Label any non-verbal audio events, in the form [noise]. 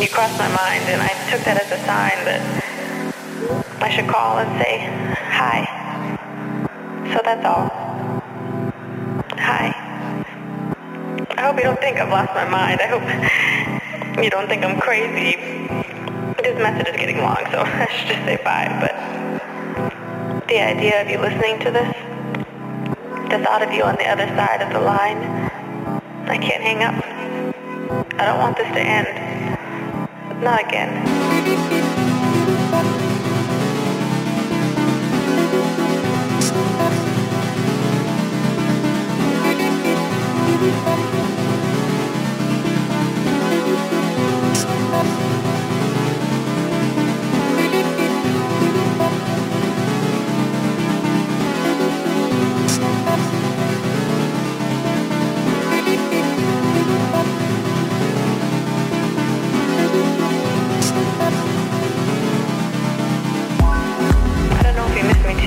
you crossed my mind, and I took that as a sign that I should call and say hi. So that's all. Hi. I hope you don't think I've lost my mind. I hope [laughs] you don't think I'm crazy. This message is getting long, so [laughs] I should just say bye. But the idea of you listening to this, the thought of you on the other side of the line, I can't hang up. I don't want this to end. Not again.